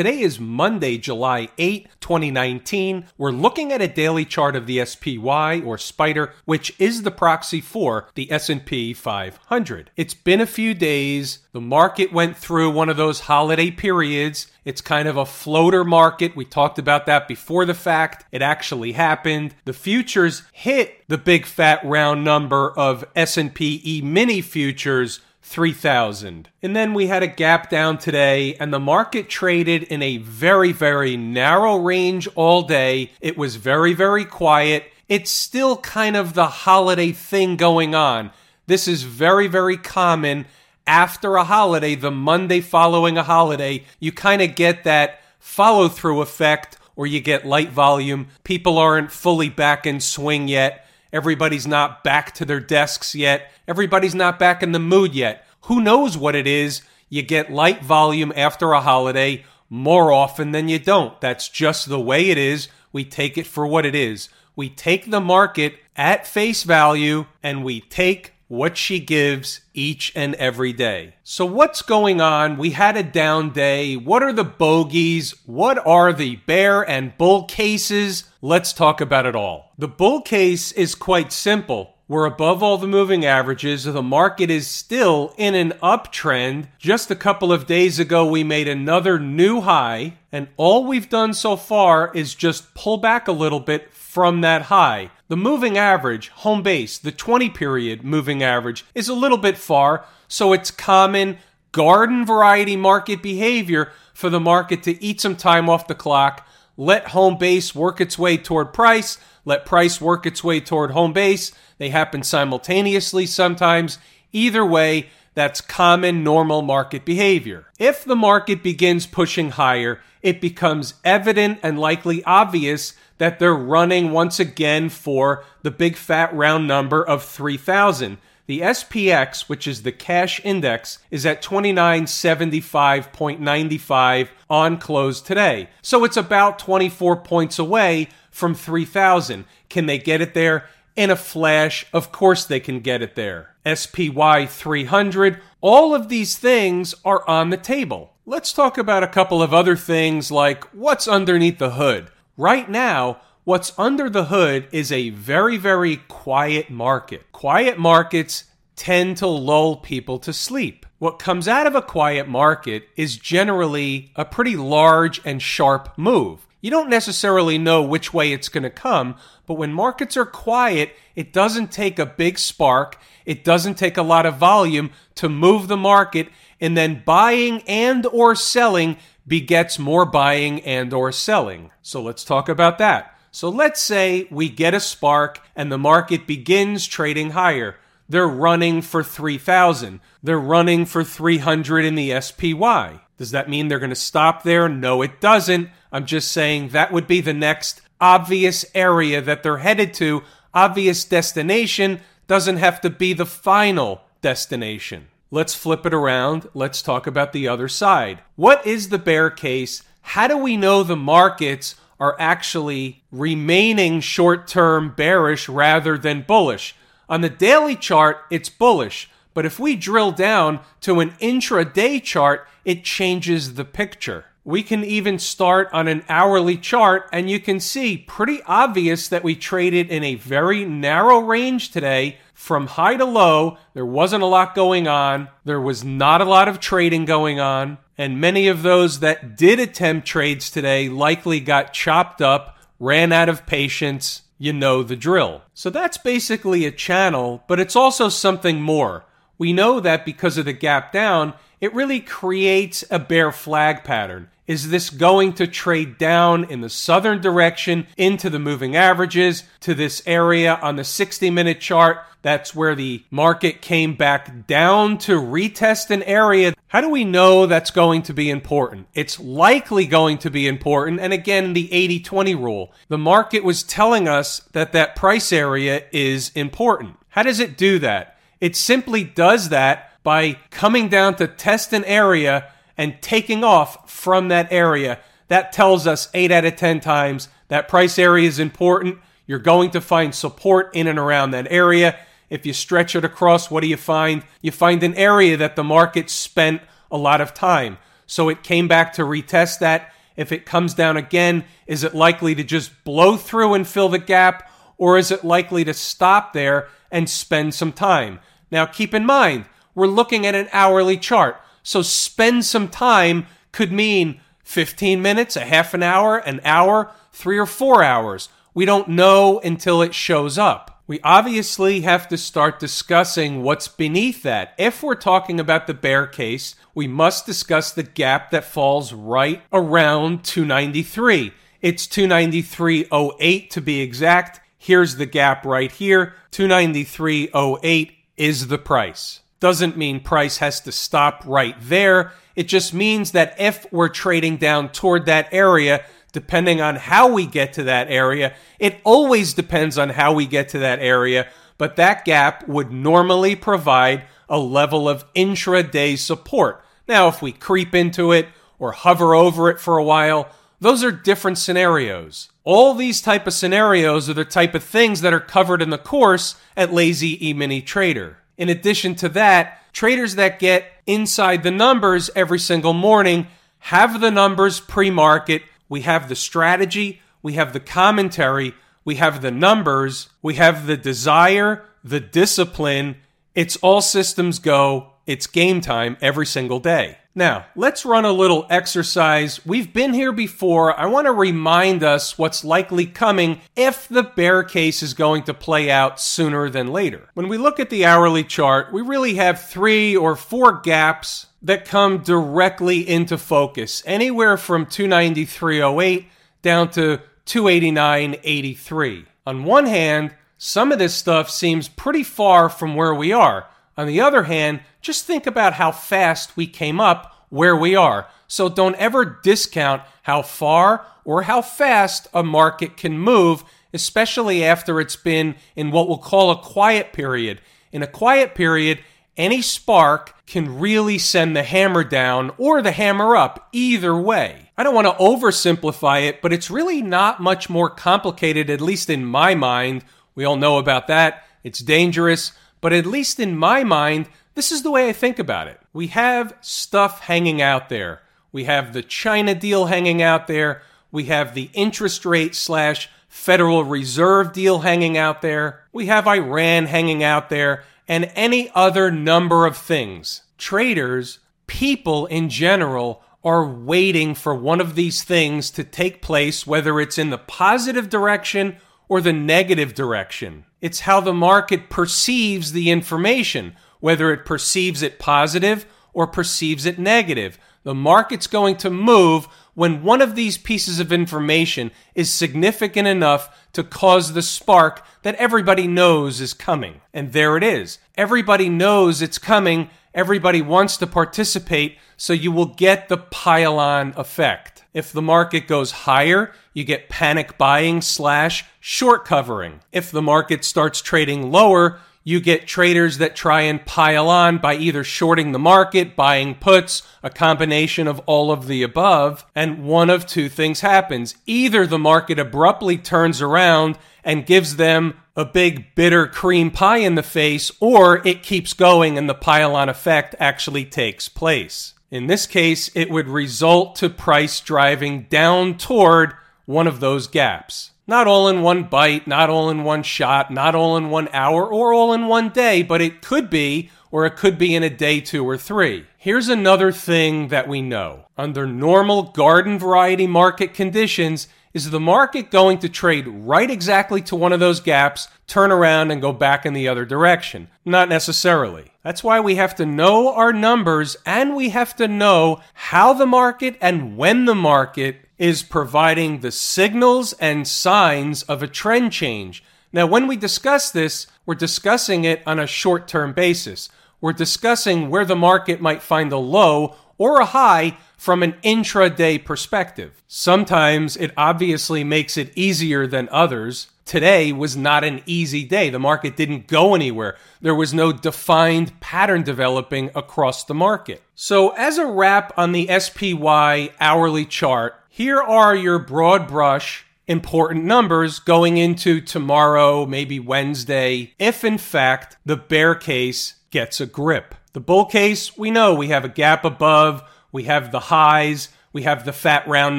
Today is Monday, July 8, 2019. We're looking at a daily chart of the SPY or Spider, which is the proxy for the S&P 500. It's been a few days. The market went through one of those holiday periods. It's kind of a floater market. We talked about that before the fact. It actually happened. The futures hit the big fat round number of S&P E-mini futures 3000. And then we had a gap down today, and the market traded in a very, very narrow range all day. It was very, very quiet. It's still kind of the holiday thing going on. This is very, very common after a holiday, the Monday following a holiday. You kind of get that follow through effect, or you get light volume. People aren't fully back in swing yet. Everybody's not back to their desks yet. Everybody's not back in the mood yet. Who knows what it is? You get light volume after a holiday more often than you don't. That's just the way it is. We take it for what it is. We take the market at face value and we take what she gives each and every day. So, what's going on? We had a down day. What are the bogeys? What are the bear and bull cases? Let's talk about it all. The bull case is quite simple. We're above all the moving averages. The market is still in an uptrend. Just a couple of days ago, we made another new high, and all we've done so far is just pull back a little bit from that high. The moving average, home base, the 20 period moving average, is a little bit far, so it's common garden variety market behavior for the market to eat some time off the clock, let home base work its way toward price, let price work its way toward home base. They happen simultaneously sometimes. Either way, that's common normal market behavior. If the market begins pushing higher, it becomes evident and likely obvious that they're running once again for the big fat round number of 3,000. The SPX, which is the cash index, is at 2975.95 on close today. So it's about 24 points away from 3,000. Can they get it there? In a flash, of course they can get it there. SPY 300, all of these things are on the table. Let's talk about a couple of other things like what's underneath the hood. Right now, what's under the hood is a very, very quiet market. Quiet markets tend to lull people to sleep. What comes out of a quiet market is generally a pretty large and sharp move. You don't necessarily know which way it's going to come, but when markets are quiet, it doesn't take a big spark, it doesn't take a lot of volume to move the market, and then buying and or selling begets more buying and or selling. So let's talk about that. So let's say we get a spark and the market begins trading higher. They're running for 3000. They're running for 300 in the SPY. Does that mean they're going to stop there? No, it doesn't. I'm just saying that would be the next obvious area that they're headed to. Obvious destination doesn't have to be the final destination. Let's flip it around. Let's talk about the other side. What is the bear case? How do we know the markets are actually remaining short term bearish rather than bullish? On the daily chart, it's bullish. But if we drill down to an intraday chart, it changes the picture. We can even start on an hourly chart, and you can see pretty obvious that we traded in a very narrow range today from high to low, there wasn't a lot going on. There was not a lot of trading going on. And many of those that did attempt trades today likely got chopped up, ran out of patience. You know the drill. So that's basically a channel, but it's also something more. We know that because of the gap down, it really creates a bear flag pattern. Is this going to trade down in the southern direction into the moving averages to this area on the 60 minute chart? That's where the market came back down to retest an area. How do we know that's going to be important? It's likely going to be important. And again, the 80 20 rule. The market was telling us that that price area is important. How does it do that? It simply does that by coming down to test an area and taking off from that area. That tells us 8 out of 10 times that price area is important. You're going to find support in and around that area. If you stretch it across, what do you find? You find an area that the market spent a lot of time. So it came back to retest that. If it comes down again, is it likely to just blow through and fill the gap? Or is it likely to stop there and spend some time? Now, keep in mind, we're looking at an hourly chart. So spend some time could mean 15 minutes, a half an hour, an hour, three or four hours. We don't know until it shows up. We obviously have to start discussing what's beneath that. If we're talking about the bear case, we must discuss the gap that falls right around 293. It's 293.08 to be exact. Here's the gap right here. 293.08 is the price. Doesn't mean price has to stop right there. It just means that if we're trading down toward that area, depending on how we get to that area, it always depends on how we get to that area, but that gap would normally provide a level of intraday support. Now, if we creep into it or hover over it for a while, those are different scenarios. All these type of scenarios are the type of things that are covered in the course at Lazy E-mini Trader. In addition to that, traders that get inside the numbers every single morning have the numbers pre-market. We have the strategy, we have the commentary, we have the numbers, we have the desire, the discipline. It's all systems go. It's game time every single day. Now, let's run a little exercise. We've been here before. I want to remind us what's likely coming if the bear case is going to play out sooner than later. When we look at the hourly chart, we really have three or four gaps that come directly into focus, anywhere from 293.08 down to 289.83. On one hand, some of this stuff seems pretty far from where we are. On the other hand, just think about how fast we came up where we are. So don't ever discount how far or how fast a market can move, especially after it's been in what we'll call a quiet period. In a quiet period, any spark can really send the hammer down or the hammer up, either way. I don't want to oversimplify it, but it's really not much more complicated, at least in my mind. We all know about that. It's dangerous. But at least in my mind, this is the way I think about it. We have stuff hanging out there. We have the China deal hanging out there. We have the interest rate slash Federal Reserve deal hanging out there. We have Iran hanging out there and any other number of things. Traders, people in general, are waiting for one of these things to take place, whether it's in the positive direction or the negative direction. It's how the market perceives the information, whether it perceives it positive or perceives it negative. The market's going to move when one of these pieces of information is significant enough to cause the spark that everybody knows is coming. And there it is. Everybody knows it's coming. Everybody wants to participate, so you will get the pile-on effect. If the market goes higher, you get panic buying slash short covering. If the market starts trading lower, you get traders that try and pile on by either shorting the market, buying puts, a combination of all of the above, and one of two things happens. Either the market abruptly turns around and gives them a big bitter cream pie in the face, or it keeps going and the pile on effect actually takes place. In this case, it would result to price driving down toward one of those gaps. Not all in one bite, not all in one shot, not all in one hour, or all in one day, but it could be, or it could be in a day two or three. Here's another thing that we know. Under normal garden variety market conditions, is the market going to trade right exactly to one of those gaps, turn around, and go back in the other direction? Not necessarily. That's why we have to know our numbers and we have to know how the market and when the market is providing the signals and signs of a trend change. Now, when we discuss this, we're discussing it on a short term basis. We're discussing where the market might find a low or a high from an intraday perspective. Sometimes it obviously makes it easier than others. Today was not an easy day. The market didn't go anywhere. There was no defined pattern developing across the market. So, as a wrap on the SPY hourly chart, here are your broad brush important numbers going into tomorrow, maybe Wednesday, if in fact the bear case gets a grip. The bull case, we know we have a gap above, we have the highs, we have the fat round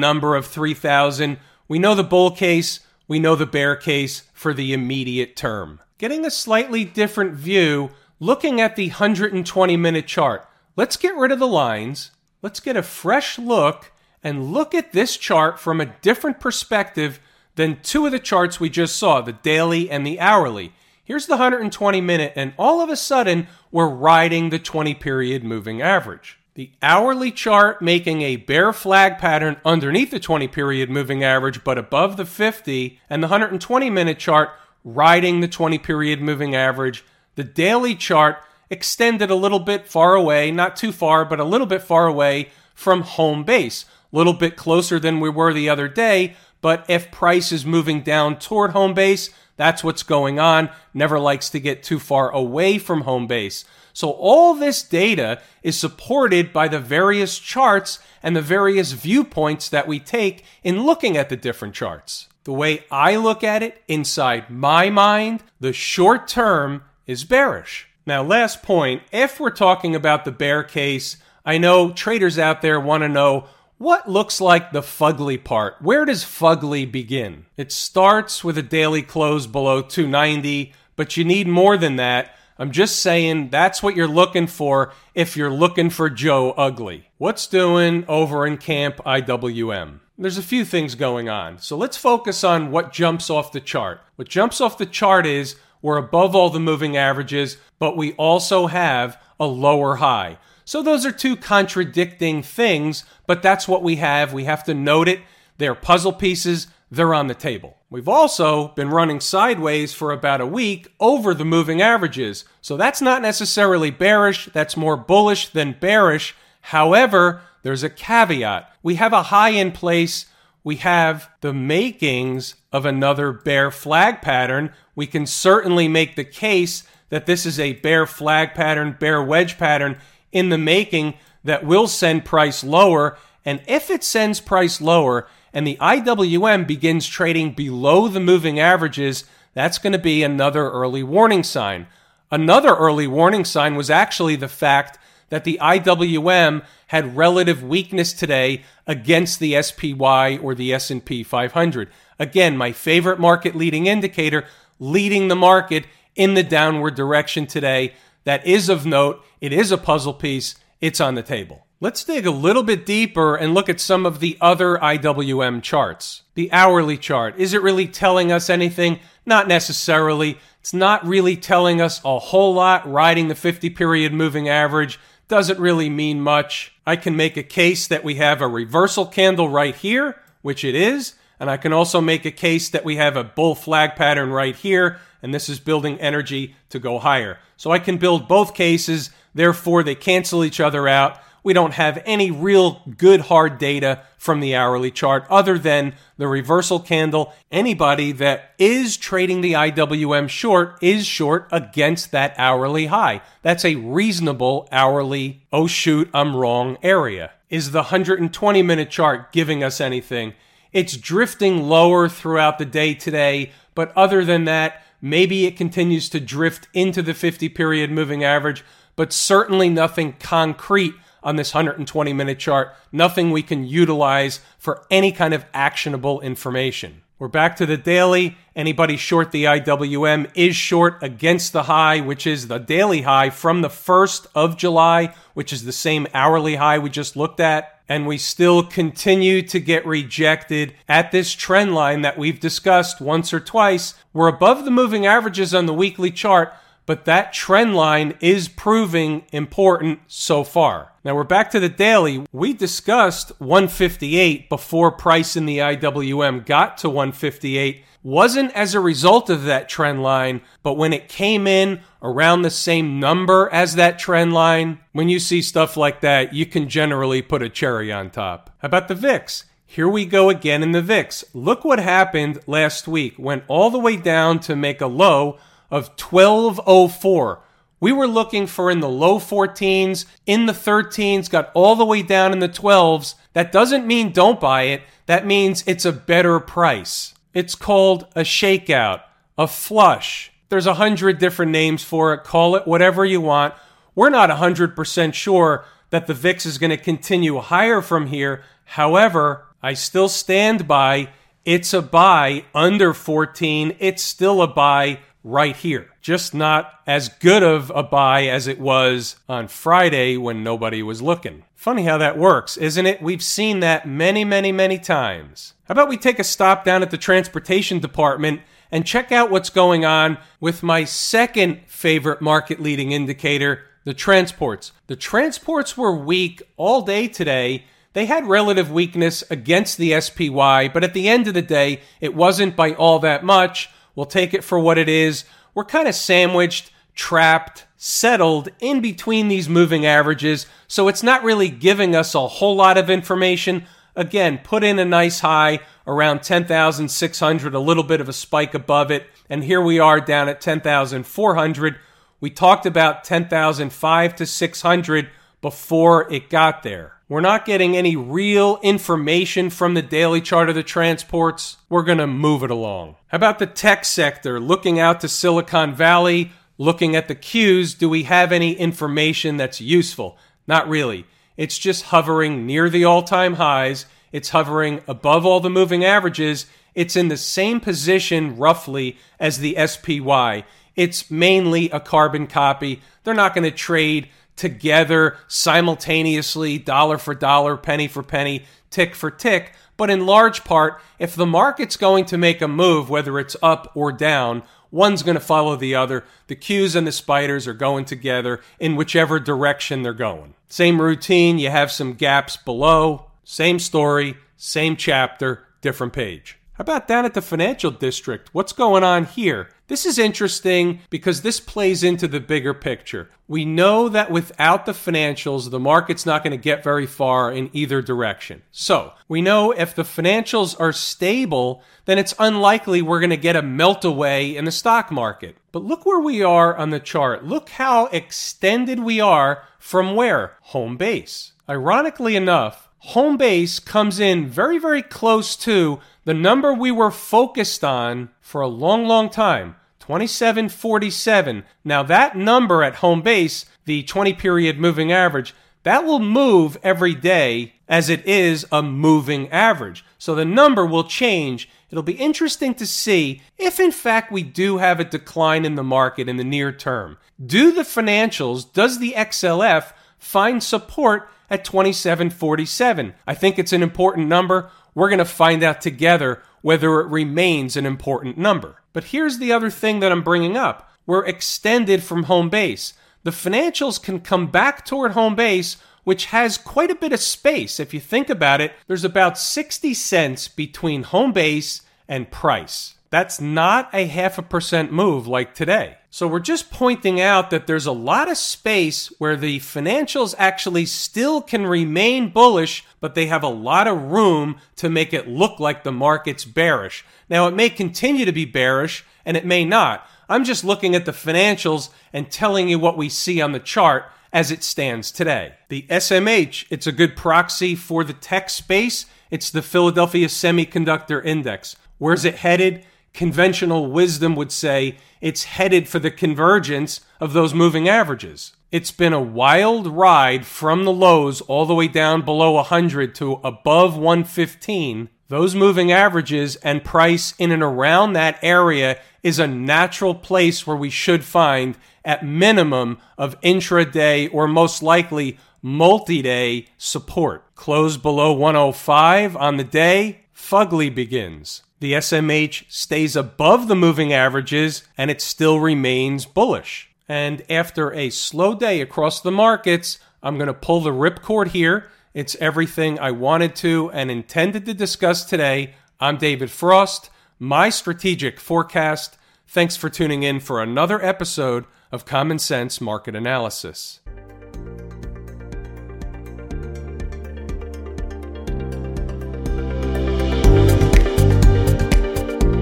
number of 3,000. We know the bull case, we know the bear case for the immediate term. Getting a slightly different view, looking at the 120 minute chart. Let's get rid of the lines. Let's get a fresh look and look at this chart from a different perspective than two of the charts we just saw, the daily and the hourly. Here's the 120 minute, and all of a sudden, we're riding the 20 period moving average. The hourly chart making a bear flag pattern underneath the 20 period moving average, but above the 50, and the 120 minute chart riding the 20 period moving average. The daily chart extended a little bit far away, not too far, but a little bit far away from home base A little bit closer than we were the other day. But if price is moving down toward home base, that's what's going on. Never likes to get too far away from home base. So all this data is supported by the various charts and the various viewpoints that we take in looking at the different charts. The way I look at it inside my mind, the short term is bearish. Now, last point, if we're talking about the bear case, I know traders out there want to know what looks like the fugly part? Where does fugly begin? It starts with a daily close below 290, but you need more than that. I'm just saying that's what you're looking for if you're looking for Joe Ugly. What's doing over in Camp IWM? There's a few things going on. So let's focus on what jumps off the chart. What jumps off the chart is we're above all the moving averages, but we also have a lower high. So those are two contradicting things, but that's what we have. We have to note it. They're puzzle pieces, they're on the table. We've also been running sideways for about a week over the moving averages. So that's not necessarily bearish, that's more bullish than bearish. However, there's a caveat. We have a high in place. We have the makings of another bear flag pattern. We can certainly make the case that this is a bear flag pattern, bear wedge pattern, in the making that will send price lower. And if it sends price lower and the IWM begins trading below the moving averages, that's going to be another early warning sign. Another early warning sign was actually the fact that the IWM had relative weakness today against the SPY or the S&P 500. Again, my favorite market leading indicator leading the market in the downward direction today that is of note. It is a puzzle piece. It's on the table. Let's dig a little bit deeper and look at some of the other IWM charts. The hourly chart. Is it really telling us anything? Not necessarily. It's not really telling us a whole lot. Riding the 50 period moving average doesn't really mean much. I can make a case that we have a reversal candle right here, which it is. And I can also make a case that we have a bull flag pattern right here, and this is building energy to go higher. So I can build both cases, therefore they cancel each other out. We don't have any real good hard data from the hourly chart other than the reversal candle. Anybody that is trading the IWM short is short against that hourly high. That's a reasonable hourly, oh shoot, I'm wrong area. Is the 120 minute chart giving us anything? It's drifting lower throughout the day today, but other than that, Maybe it continues to drift into the 50 period moving average, but certainly nothing concrete on this 120 minute chart, nothing we can utilize for any kind of actionable information. We're back to the daily. Anybody short the IWM is short against the high, which is the daily high from the 1st of July, which is the same hourly high we just looked at. And we still continue to get rejected at this trend line that we've discussed once or twice. We're above the moving averages on the weekly chart, but that trend line is proving important so far. Now we're back to the daily. We discussed 158 before price in the IWM got to 158. Wasn't as a result of that trend line, but when it came in around the same number as that trend line, when you see stuff like that, you can generally put a cherry on top. How about the VIX? Here we go again in the VIX. Look what happened last week. Went all the way down to make a low of 1204. We were looking for in the low 14s, in the 13s, got all the way down in the 12s. That doesn't mean don't buy it. That means it's a better price. It's called a shakeout, a flush. There's a hundred different names for it. Call it whatever you want. We're not 100% sure that the VIX is going to continue higher from here. However, I still stand by it's a buy under 14. It's still a buy right here. Just not as good of a buy as it was on Friday when nobody was looking. Funny how that works, isn't it? We've seen that many, many, many times. How about we take a stop down at the transportation department and check out what's going on with my second favorite market leading indicator, the transports. The transports were weak all day today. They had relative weakness against the SPY, but at the end of the day, it wasn't by all that much. We'll take it for what it is. We're kind of sandwiched, trapped, settled in between these moving averages, so it's not really giving us a whole lot of information. Again, put in a nice high around 10,600, a little bit of a spike above it, and here we are down at 10,400. We talked about 10,005 to 600 before it got there. We're not getting any real information from the daily chart of the transports. We're going to move it along. How about the tech sector? Looking out to Silicon Valley, looking at the Qs, do we have any information that's useful? Not really. It's just hovering near the all time highs. It's hovering above all the moving averages. It's in the same position roughly as the SPY. It's mainly a carbon copy. They're not going to trade together simultaneously, dollar for dollar, penny for penny, tick for tick. But in large part, if the market's going to make a move, whether it's up or down, one's going to follow the other. The Qs and the spiders are going together in whichever direction they're going. Same routine, you have some gaps below, same story, same chapter, different page. How about down at the financial district? What's going on here? This is interesting because this plays into the bigger picture. We know that without the financials, the market's not going to get very far in either direction. So, we know if the financials are stable, then it's unlikely we're going to get a melt away in the stock market. But look where we are on the chart. Look how extended we are from where? Home base. Ironically enough, home base comes in very, very close to the number we were focused on for a long, long time 2747. Now, that number at home base, the 20 period moving average, that will move every day as it is a moving average. So the number will change. It'll be interesting to see if, in fact, we do have a decline in the market in the near term. Do the financials, does the XLF find support at 2747? I think it's an important number. We're going to find out together whether it remains an important number. But here's the other thing that I'm bringing up we're extended from home base. The financials can come back toward home base, which has quite a bit of space. If you think about it, there's about 60 cents between home base and price. That's not a half a percent move like today. So we're just pointing out that there's a lot of space where the financials actually still can remain bullish, but they have a lot of room to make it look like the market's bearish. Now, it may continue to be bearish and it may not. I'm just looking at the financials and telling you what we see on the chart as it stands today. The SMH, it's a good proxy for the tech space. It's the Philadelphia Semiconductor Index. Where's it headed? Conventional wisdom would say it's headed for the convergence of those moving averages. It's been a wild ride from the lows all the way down below 100 to above 115. Those moving averages and price in and around that area is a natural place where we should find at minimum of intraday or most likely multi-day support. Close below 105 on the day, fugly begins the SMH stays above the moving averages and it still remains bullish. And after a slow day across the markets, I'm going to pull the ripcord here. It's everything I wanted to and intended to discuss today. I'm David Frost, my strategic forecast. Thanks for tuning in for another episode of Common Sense Market Analysis.